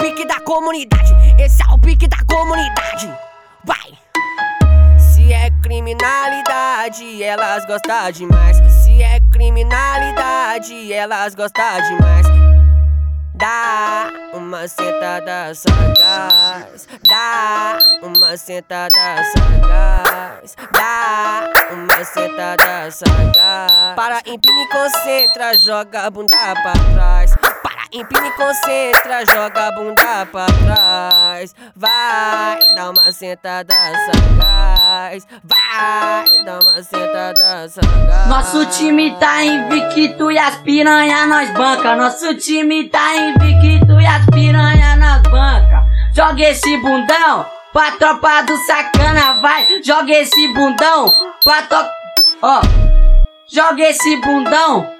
pique da comunidade. Esse é o pique da comunidade. Vai! Se é criminalidade, elas gostam demais. Se é criminalidade, elas gostam demais. Dá uma sentada sagaz, dá uma sentada sagaz, dá uma sentada sagaz. Para empina e concentra, joga a bunda pra trás. Empina e concentra, joga a bunda pra trás. Vai, dá uma sentada sagaz, vai, dá uma sentada sagaz. Nosso time tá invicto e as piranha nós banca. Nosso time tá invicto e as piranha nós banca. Joga esse bundão pra tropa do sacana, vai. Joga esse bundão pra to... Ó. Joga esse bundão.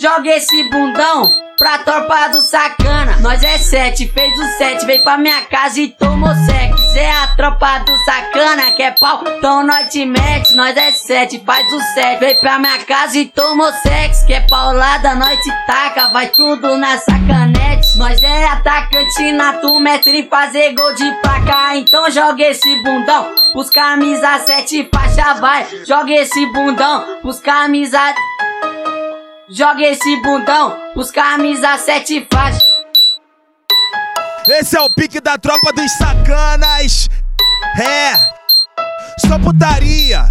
Joga esse bundão pra tropa do sacana. Nós é sete, fez o sete, veio pra minha casa e tomou sex. É a tropa do sacana, que é pau, então nós te mete. Nós é sete, faz o sete, veio pra minha casa e tomou sex. Que é paulada, nós te taca, vai tudo na sacanete. Nós é atacante nato, mestre em fazer gol de placa. Então joga esse bundão, os camisa sete faixa vai. Joga esse bundão, os camisa Joga esse bundão, os camisa sete faixas. Esse é o pique da tropa dos sacanas. É, só putaria.